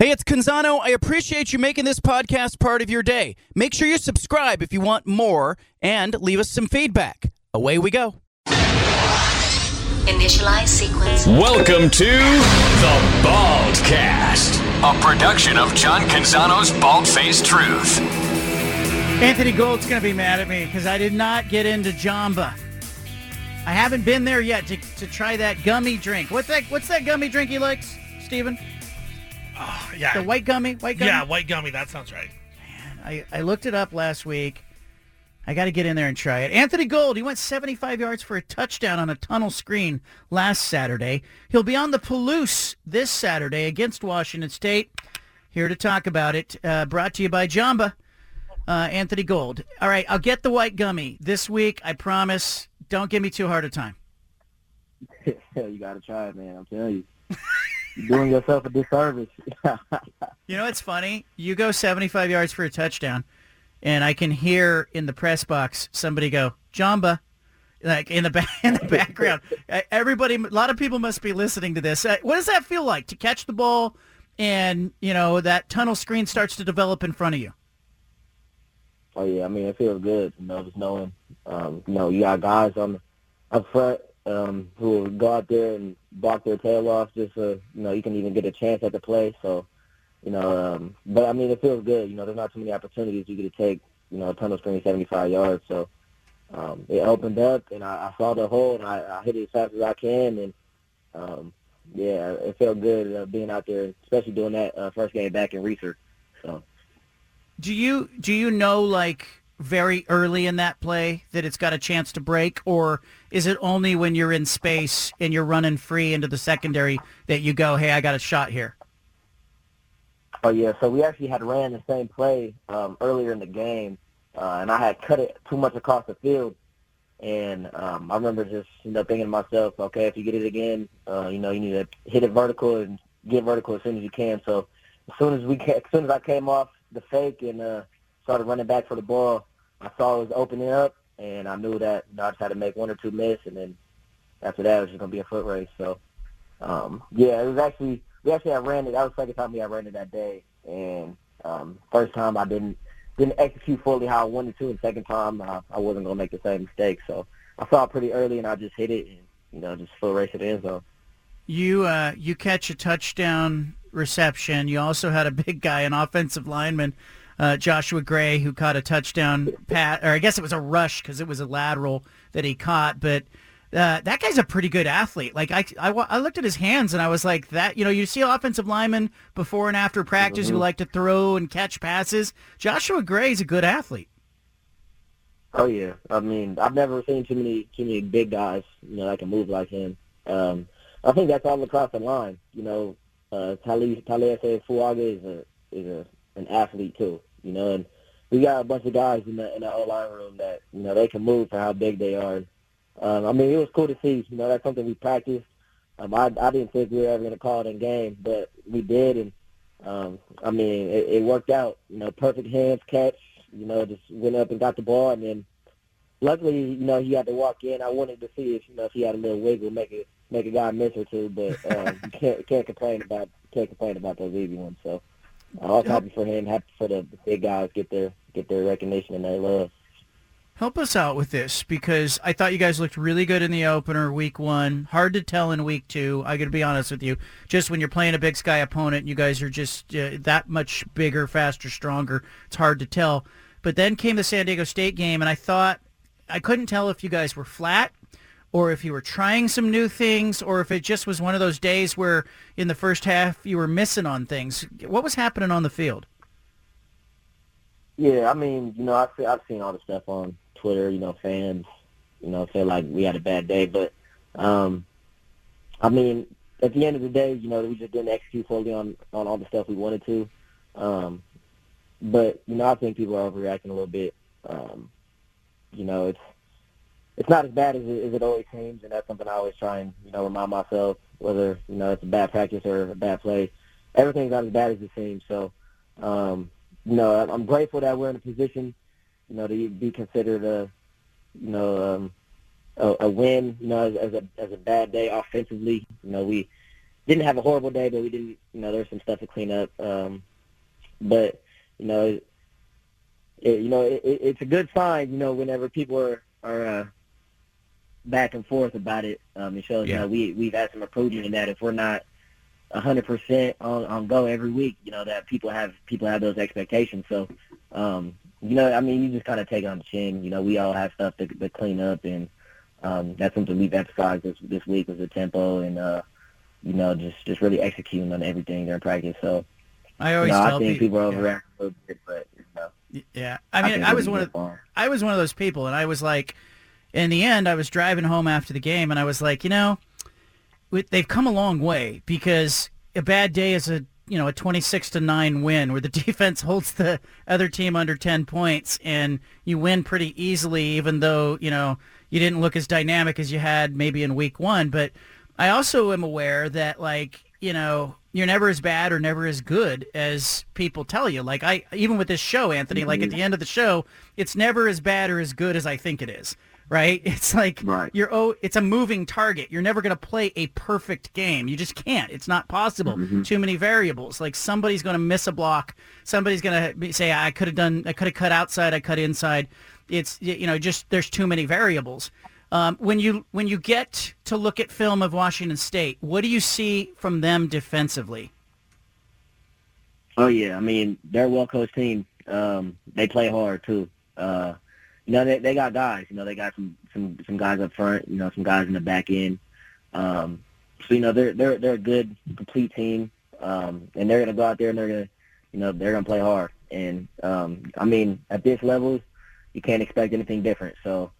Hey, it's Canzano. I appreciate you making this podcast part of your day. Make sure you subscribe if you want more and leave us some feedback. Away we go. Initialize sequence. Welcome to the Baldcast, a production of John Canzano's Bald Faced Truth. Anthony Gould's going to be mad at me because I did not get into Jamba. I haven't been there yet to, to try that gummy drink. What's that? What's that gummy drink he likes, Steven? Oh, yeah. The white gummy? White gummy? Yeah, white gummy. That sounds right. Man, I, I looked it up last week. I got to get in there and try it. Anthony Gould, he went 75 yards for a touchdown on a tunnel screen last Saturday. He'll be on the Palouse this Saturday against Washington State. Here to talk about it, uh, brought to you by Jamba. Uh, Anthony Gould. All right, I'll get the white gummy this week. I promise. Don't give me too hard a time. you got to try it, man. I'm telling you. You're doing yourself a disservice. You know what's funny? You go 75 yards for a touchdown, and I can hear in the press box somebody go, Jamba, like in the back, in the background. Everybody, a lot of people must be listening to this. Uh, What does that feel like to catch the ball and, you know, that tunnel screen starts to develop in front of you? oh yeah, I mean it feels good, you know, just knowing, um, you know, you got guys on up front um, who will go out there and bark their tail off just so you know you can even get a chance at the play. So, you know, um, but I mean it feels good. You know, there's not too many opportunities you get to take, you know, a tunnel screen 75 yards. So um, it opened up, and I, I saw the hole, and I, I hit it as fast as I can, and um, yeah, it felt good uh, being out there, especially doing that uh, first game back in Reser. So. Do you do you know like very early in that play that it's got a chance to break, or is it only when you're in space and you're running free into the secondary that you go, hey, I got a shot here? Oh yeah, so we actually had ran the same play um, earlier in the game, uh, and I had cut it too much across the field, and um, I remember just you know thinking to myself, okay, if you get it again, uh, you know you need to hit it vertical and get vertical as soon as you can. So as soon as we as soon as I came off the fake and uh, started running back for the ball, I saw it was opening up, and I knew that you know, I just had to make one or two miss, and then after that it was just gonna be a foot race. So um, yeah, it was actually we actually had ran it. That was the second time we had ran it that day, and um, first time I didn't didn't execute fully how I wanted to, and second time uh, I wasn't gonna make the same mistake. So I saw it pretty early, and I just hit it, and you know just foot race it in. So You uh, you catch a touchdown reception. You also had a big guy, an offensive lineman, uh, Joshua Gray, who caught a touchdown pat, or I guess it was a rush because it was a lateral that he caught. But uh, that guy's a pretty good athlete. Like I, I, I looked at his hands and I was like, that. You know, you see offensive linemen before and after practice who like to throw and catch passes. Joshua Gray's a good athlete. Oh yeah, I mean I've never seen too many too many big guys you know that can move like him. Um, I think that's all across the line. You know, uh, Tali Taliese Fuaga is a is a an athlete too. You know, and we got a bunch of guys in the in the O line room that you know they can move for how big they are. Um, I mean, it was cool to see. You know, that's something we practiced. Um, I I didn't think we were ever going to call it in game, but we did, and um, I mean, it, it worked out. You know, perfect hands catch. You know, just went up and got the ball, and then luckily, you know, he had to walk in. I wanted to see if you know if he had a little wiggle, make it make a guy miss or two, but um, can't can't complain about can't complain about those easy ones. So I was happy for him, happy for the, the big guys get their get their recognition and their love. Help us out with this because I thought you guys looked really good in the opener, week one. Hard to tell in week two. I got to be honest with you. Just when you're playing a Big Sky opponent, you guys are just uh, that much bigger, faster, stronger. It's hard to tell. But then came the San Diego State game, and I thought I couldn't tell if you guys were flat or if you were trying some new things or if it just was one of those days where in the first half you were missing on things. What was happening on the field? Yeah, I mean, you know, I've I've seen all the stuff on Twitter. You know, fans, you know, feel like we had a bad day, but um, I mean, at the end of the day, you know, we just didn't execute fully on on all the stuff we wanted to. Um, but you know, I think people are overreacting a little bit. Um, you know, it's it's not as bad as it, as it always seems, and that's something I always try and you know remind myself. Whether you know it's a bad practice or a bad play, everything's not as bad as it seems. So, um, you know, I'm- grateful that we're in a position, you know, to be considered a, you know, um, a, a win. You know, as, as a as a bad day offensively. You know, we didn't have a horrible day, but we didn't. You know, there's some stuff to clean up. Um, but you know, it, you know, it, it's a good sign. You know, whenever people are are uh, back and forth about it, um, it shows Yeah. you know we we've had some improvement in that. If we're not a hundred percent on on go every week, you know that people have people have those expectations. So, um, you know, I mean, you just kind of take it on the chin. You know, we all have stuff to, to clean up, and um, that's something we've emphasized this this week was the tempo and uh, you know just just really executing on everything during practice. So, I you always know, I tell think people. people are yeah. overreacting a little bit, but you know, Yeah, I mean, think I, was one of. I was one of those people, and I was like, in the end, I was driving home after the game, and I was like, you know, they've come a long way because a bad day is a you know a twenty six to nine win where the defense holds the other team under ten points, and you win pretty easily, even though you know you didn't look as dynamic as you had maybe in week one. But I also am aware that like you know you're never as bad or never as good as people tell you. Like I even with this show, Anthony, like at mm-hmm. the end of the show, it's never as bad or as good as I think it is. Right? It's like Right. you're oh, it's a moving target. You're never going to play a perfect game. You just can't. It's not possible. Too many variables. Like somebody's going to miss a block. Somebody's going to say I could have done I could have cut outside, I cut inside. It's you know, just there's too many variables. Um, when you when you get to look at film of Washington State, what do you see from them defensively? Oh yeah, I mean they're a well coached team. Um, they play hard too. Uh, you know they they got guys. You know they got some some some guys up front. You know some guys in the back end. Um, so you know they're they're they're a good complete team. Um, and they're gonna go out there and they're gonna you know they're gonna play hard. And um, I mean at this level, you can't expect anything different. So.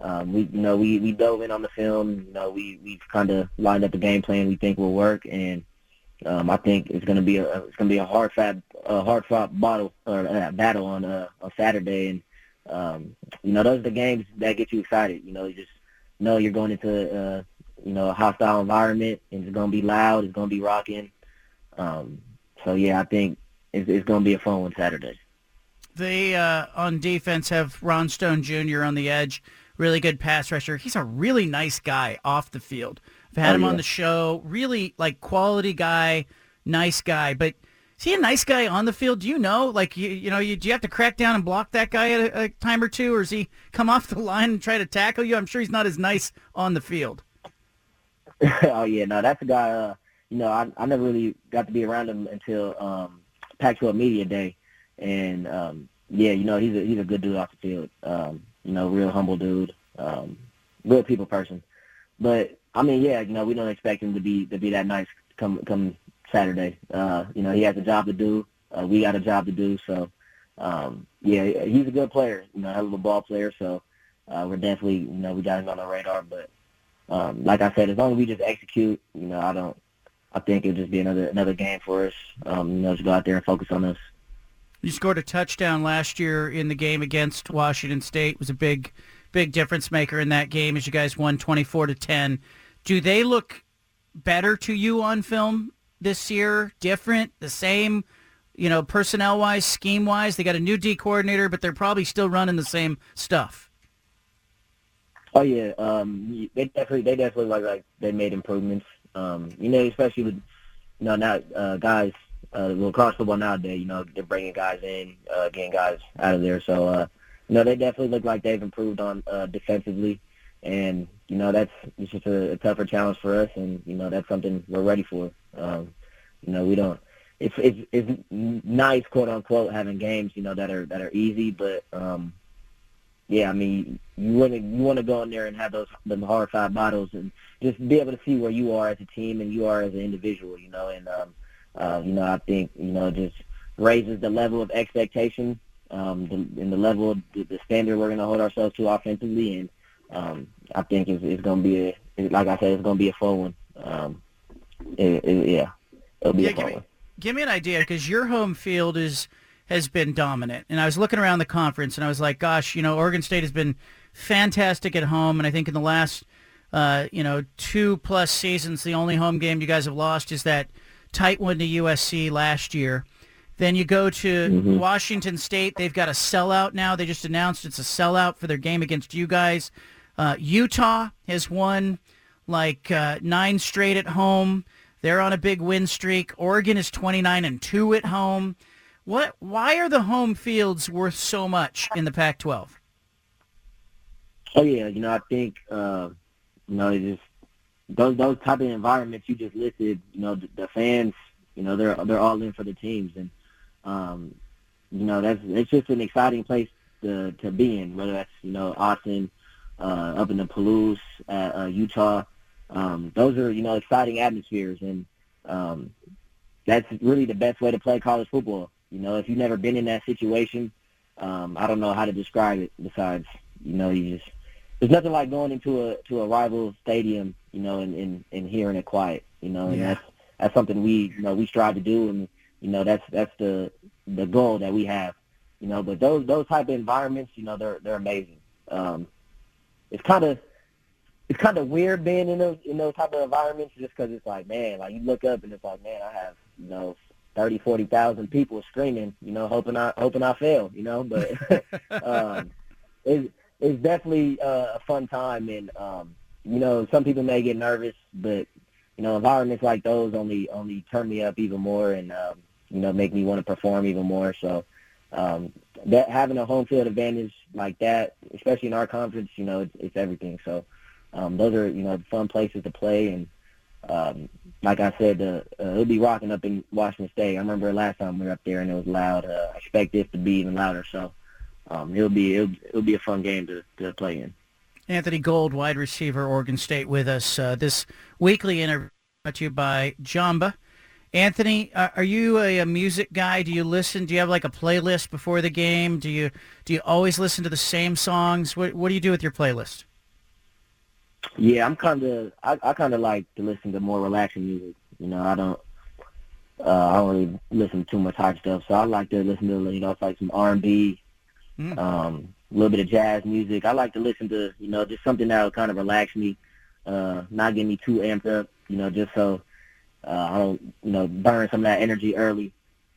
Um, we, you know, we, we dove in on the film. You know, we we've kind of lined up a game plan we think will work, and um, I think it's to be a it's to be a hard fought a hard fought battle or uh, battle on uh, on Saturday, and um, you know those are the games that get you excited. You know, you just know you're going into uh, you know a hostile environment, and it's going to be loud, it's going to be rocking. Um, so yeah, I think it's, it's going to be a fun one Saturday. They uh, on defense have Ron Stone Jr. on the edge, really good pass rusher. He's a really nice guy off the field. I've had Oh, him on the show. Really like quality guy, nice guy. But he a nice guy on the field? Do you know? Like you, you know, you, do you have to crack down and block that guy at a, a time or two, or does he come off the line and try to tackle you? I'm sure he's not as nice on the field. oh yeah, no, that's a guy. Uh, you know, I I never really got to be around him until um, Pac-12 Media Day, and um, yeah, you know, he's a he's a good dude off the field. Um, you know, real humble dude, um, real people person. But I mean, yeah, you know, we don't expect him to be to be that nice come come Saturday. Uh, you know, he has a job to do. Uh, we got a job to do. So, um, yeah, he's a good player. You know, hell of a ball player. So, uh, we're definitely, you know, we got him on the radar. But um, like I said, as long as we just execute, you know, I don't. I think it'll just be another another game for us. Um, you know, just go out there and focus on us. You scored a touchdown last year in the game against Washington State. It was a big, big difference maker in that game as you guys won 24 to 10. Do they look better to you on film this year? Different? The same? You know, personnel wise, scheme wise? They got a new D coordinator, but they're probably still running the same stuff. Oh yeah, um, they definitely they definitely like like they made improvements. Um, you know, especially with you know now uh, guys uh, well across football nowadays. You know, they're bringing guys in, uh, getting guys out of there. So uh, you know, they definitely look like they've improved on uh, defensively, and you know that's it's just a, a tougher challenge for us, and you know that's something we're ready for. Um, you know, we don't. It's it's it's nice, quote unquote, having games you know that are that are easy, but um, yeah, I mean, you want to you want to go in there and have those them hard fought battles and just be able to see where you are as a team and you are as an individual, you know. And um, uh, you know, I think you know just raises the level of expectation um, the, and the level of the, the standard we're going to hold ourselves to offensively. And um, I think it's, it's going to be a, it- like I said, it's going to be a fun one. Um, it, it, yeah, it'll be Yeah, a give fun me, one. give me an idea because your home field is has been dominant, and I was looking around the conference and I was like, gosh, you know, Oregon State has been fantastic at home, and I think in the last uh, you know two plus seasons, the only home game you guys have lost is that tight one to USC last year. Then you go to Washington State. They've got a sellout now. They just announced it's a sellout for their game against you guys. Uh, Utah has won like uh, nine straight at home. They're on a big win streak. Oregon is 29 and 2 at home. What why are the home fields worth so much in the Pac-12? Oh yeah, you know I think uh, you know just those those type of environments you just listed. You know the, the fans, you know they're they're all in for the teams, and um, you know that's it's just an exciting place to to be in. Whether that's you know Austin, uh, up in the Palouse, uh, uh, Utah, um, those are you know exciting atmospheres, and um, that's really the best way to play college football. You know, if you've never been in that situation, um, I don't know how to describe it. Besides, you know, you just there's nothing like going into a to a rival stadium, you know, and and, and hearing it quiet, you know, and Yeah. that's that's something we you know we strive to do, and you know that's that's the the goal that we have, you know. But those those type of environments, you know, they're they're amazing. Um, it's kind of it's kind of weird being in those in those type of environments, just because it's like, man, like you look up and it's like, man, I have you know thirty, forty thousand people screaming, you know, hoping I hoping I fail, you know, but um, it's it's definitely uh, a fun time, and um, you know, some people may get nervous, but you know, environments like those only only turn me up even more, and um, you know, make me want to perform even more. So, um, that having a home field advantage like that, especially in our conference, you know, it's, it's everything. So, um, those are you know fun places to play, and um, like I said, uh, uh, it'll be rocking up in Washington State. I remember last time we were up there and it was loud. Uh, I expect this to be even louder. So um, it'll be it'll, it'll be a fun game to, to play in. Anthony Gould, wide receiver, Oregon State, with us. Uh, this weekly interview brought to you by Jamba. Anthony, uh, are you a, a music guy? Do you listen? Do you have like a playlist before the game? Do you do you always listen to the same songs? What What do you do with your playlist? Yeah, I'm kind of I, I kind of like to listen to more relaxing music. You know, I don't uh, I don't really listen to too much hype stuff. So I like to listen to you know it's like some R&B, Mm. um, a little bit of jazz music. I like to listen to you know just something that will kind of relax me, uh, not get me too amped up. You know, just so uh, I don't you know burn some of that energy early.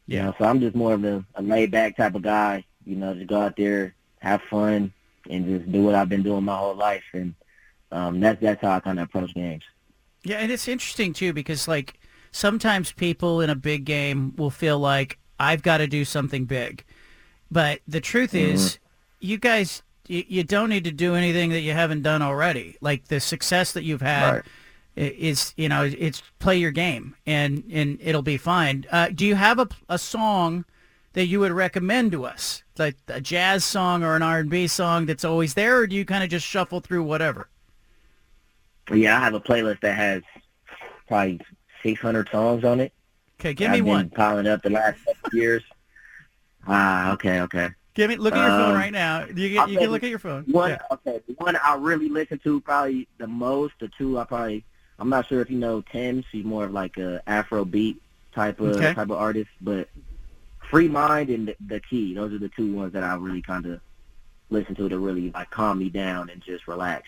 You Yeah. know, so I'm just more of a, a laid back type of guy. You know, just go out there, have fun, and just do what I've been doing my whole life. And um, that's that's how I kind of approach games. Yeah, and it's interesting too because like sometimes people in a big game will feel like I've got to do something big, but the truth is, you guys you, you don't need to do anything that you haven't done already. Like the success that you've had Right. I- is you know it's play your game and and it'll be fine. Uh, do you have a a song? That you would recommend to us, like a jazz song or an R and B song that's always there, or do you kind of just shuffle through whatever? Yeah, I have a playlist that has probably 600 songs on it. Okay, give I've me been one. piling up the last years. Ah, okay, okay. Give me look at your phone Um, right now. You, can, you can look at your phone. One, Yeah. okay, one I really listen to probably the most. The two I probably, I'm not sure if you know Tems. He's more of like a Afro beat type of Okay. type of artist, but Free Mind and the, the Key. Those are the two ones that I really kind of listen to to really like calm me down and just relax.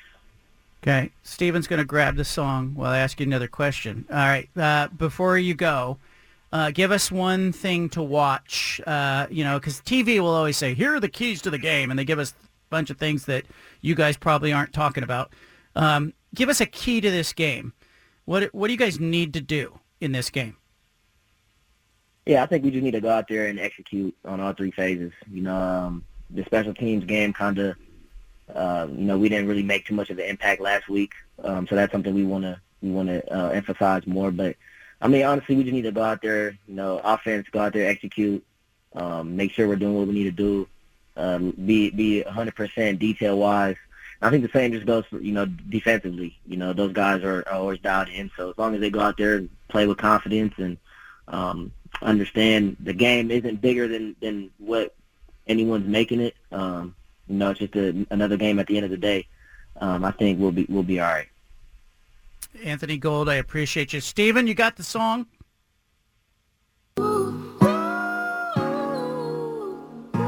Okay. Steven's going to grab the song while I ask you another question. All right. Uh, before you go, uh, give us one thing to watch. Uh, you know, because TV will always say, "Here are the keys to the game," and they give us a bunch of things that you guys probably aren't talking about. Um, give us a key to this game. What What do you guys need to do in this game? Yeah, I think we just need to go out there and execute on all three phases. You know, um, the special teams game kind of, uh, you know, we didn't really make too much of an impact last week, um, so that's something we want to we want to uh, emphasize more. But I mean, honestly, we just need to go out there, you know, offense, go out there, execute, um, make sure we're doing what we need to do, um, be be 100% detail wise. I think the same just goes for you know defensively. You know, those guys are, are always dialed in. So as long as they go out there and play with confidence and um, understand the game isn't bigger than than what anyone's making it. Um, you know, it's just a, another game at the end of the day. Um, I think we'll be we'll be all right. Anthony Gould, I appreciate you. Steven, you got the song?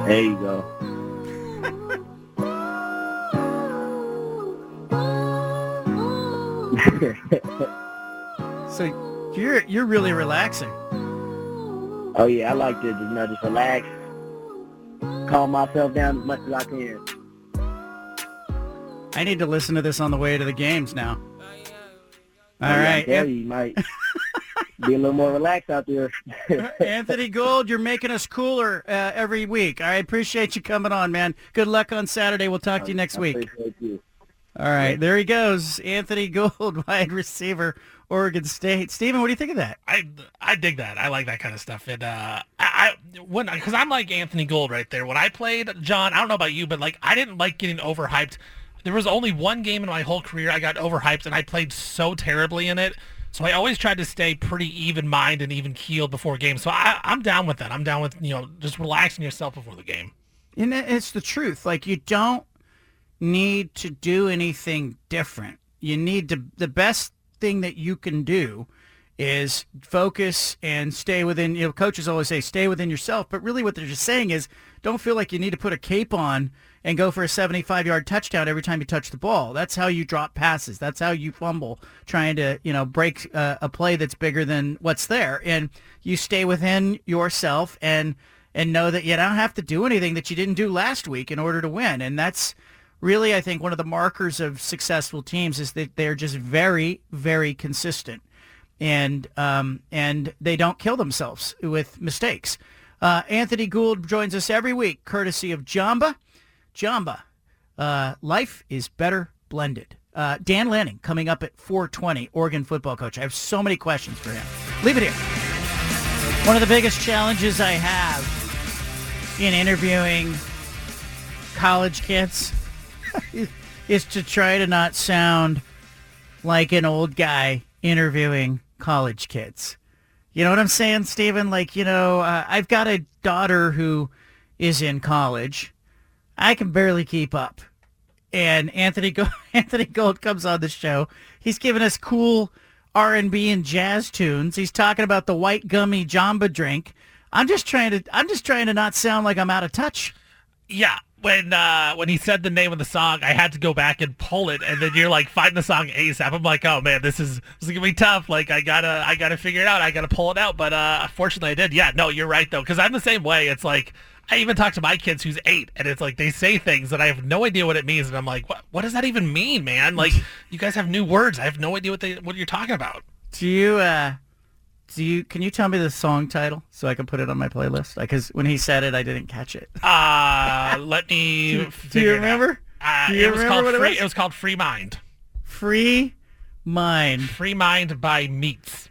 There you go. So you're you're really relaxing. oh yeah, I like to you know just relax, calm myself down as much as I can. I need to listen to this on the way to the games now. All Oh, yeah, I right. tell you, you might be a little more relaxed out there. Anthony Gould, you're making us cooler uh, every week. I appreciate you coming on, man. Good luck on Saturday. We'll talk to you next I week. you. All right, there he goes. Anthony Gould, wide receiver, Oregon State. Steven, what do you think of that? I I dig that. I like that kind of stuff. And uh, I, I when because I'm like Anthony Gould right there. When I played John, I don't know about you, but like I didn't like getting overhyped. There was only one game in my whole career I got overhyped, and I played so terribly in it. So I always tried to stay pretty even mind and even keeled before games. So I, I'm down with that. I'm down with you know just relaxing yourself before the game. And it's the truth. Like you don't need to do anything different. You need to the best thing that you can do is focus and stay within you know coaches always say stay within yourself but really what they're just saying is don't feel like you need to put a cape on and go for a 75 yard touchdown every time you touch the ball. That's how you drop passes. That's how you fumble trying to you know break uh, a play that's bigger than what's there. And you stay within yourself and and know that you don't have to do anything that you didn't do last week in order to win. And that's really, I think one of the markers of successful teams is that they're just very, very consistent, and um, and they don't kill themselves with mistakes. Uh, Anthony Gould joins us every week, courtesy of Jamba. Jamba, uh, life is better blended. Uh, Dan Lanning coming up at 420, Oregon football coach. I have so many questions for him. Leave it here. One of the biggest challenges I have in interviewing college kids is to try to not sound like an old guy interviewing college kids. You know what I'm saying, Stephen? Like, you know, uh, I've got a daughter who is in college. I can barely keep up. And Anthony Go- Anthony Gould comes on the show. He's giving us cool R&B and jazz tunes. He's talking about the white gummy Jamba drink. I'm just trying to I'm just trying to not sound like I'm out of touch. Yeah, when uh, when he said the name of the song, I had to go back and pull it, and then you're like find the song ASAP. I'm like, oh man, this is this is gonna be tough. Like I gotta I gotta figure it out. I gotta pull it out. But uh, fortunately, I did. Yeah, no, you're right though, because I'm the same way. It's like I even talk to my kids who's eight, and it's like they say things that I have no idea what it means, and I'm like, what what does that even mean, man? Like you guys have new words. I have no idea what they what you're talking about. Do you uh do you can you tell me the song title so I can put it on my playlist? Because when he said it, I didn't catch it. Uh, let me. Do you it out. remember? Uh, Do you it was remember called what it free. was? It was called Free Mind. Free Mind Free Mind by Meats.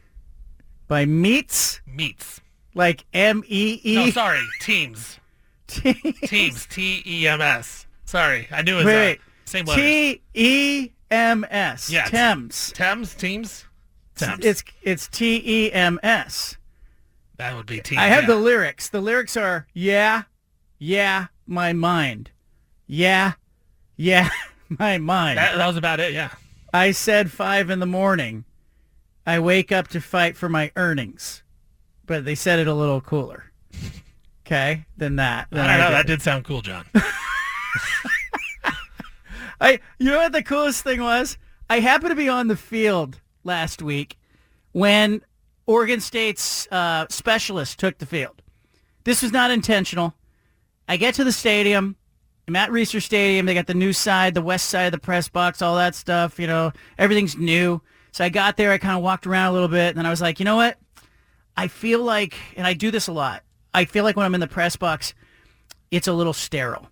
by Meats, Meats. like M E E. No, sorry, Teams. Teams. T E M S. Sorry, I knew it was Wait, uh, wait. same letters. T E M S. Yeah, Thames. Thames. Teams. It's it's T E M S. that would be Teams. I have the lyrics. The lyrics are yeah, yeah, my mind. Yeah, yeah, my mind. That, that was about it. Yeah. I said five in the morning. I wake up to fight for my earnings. But they said it a little cooler. Okay, than that. I don't know. did. That did sound cool, John. I you know what the coolest thing was? I happened to be on the field last week when Oregon State's uh, specialist took the field. This was not intentional. I get to the stadium. I'm at Reser Stadium. They got the new side, the west side of the press box, all that stuff. You know, everything's new. So I got there. I kind of walked around a little bit, and then I was like, you know what? I feel like, and I do this a lot. I feel like when I'm in the press box, it's a little sterile.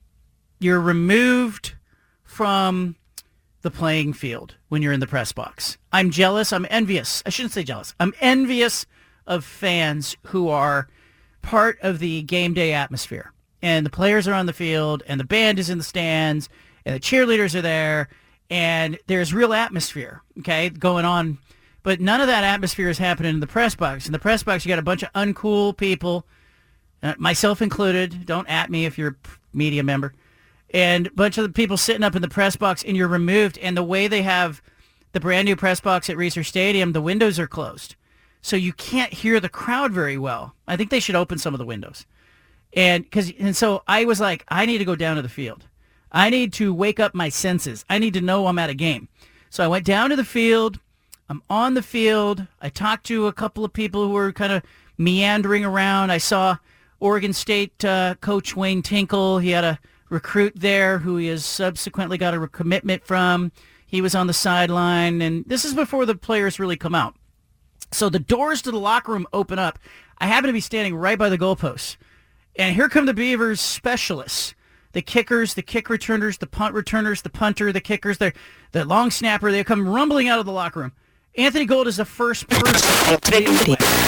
You're removed from the playing field when you're in the press box. I'm jealous. I'm envious. I shouldn't say jealous. I'm envious of fans who are part of the game day atmosphere. And the players are on the field and the band is in the stands and the cheerleaders are there and there's real atmosphere, okay, going on. But none of that atmosphere is happening in the press box. In the press box, you got a bunch of uncool people, uh, myself included. Don't at me if you're a media member and a bunch of the people sitting up in the press box and you're removed and the way they have the brand new press box at Reser Stadium, the windows are closed. So you can't hear the crowd very well. I think they should open some of the windows. And cuz and so I was like I need to go down to the field. I need to wake up my senses. I need to know I'm at a game. So I went down to the field. I'm on the field. I talked to a couple of people who were kind of meandering around. I saw Oregon State uh, coach Wayne Tinkle. He had a recruit there who he has subsequently got a commitment from. He was on the sideline, and this is before the players really come out. So the doors to the locker room open up. I happen to be standing right by the goalposts. And here come the Beavers specialists. The kickers, the kick returners, the punt returners, the punter, the kickers, the, the long snapper. They come rumbling out of the locker room. Anthony Gould is the first person.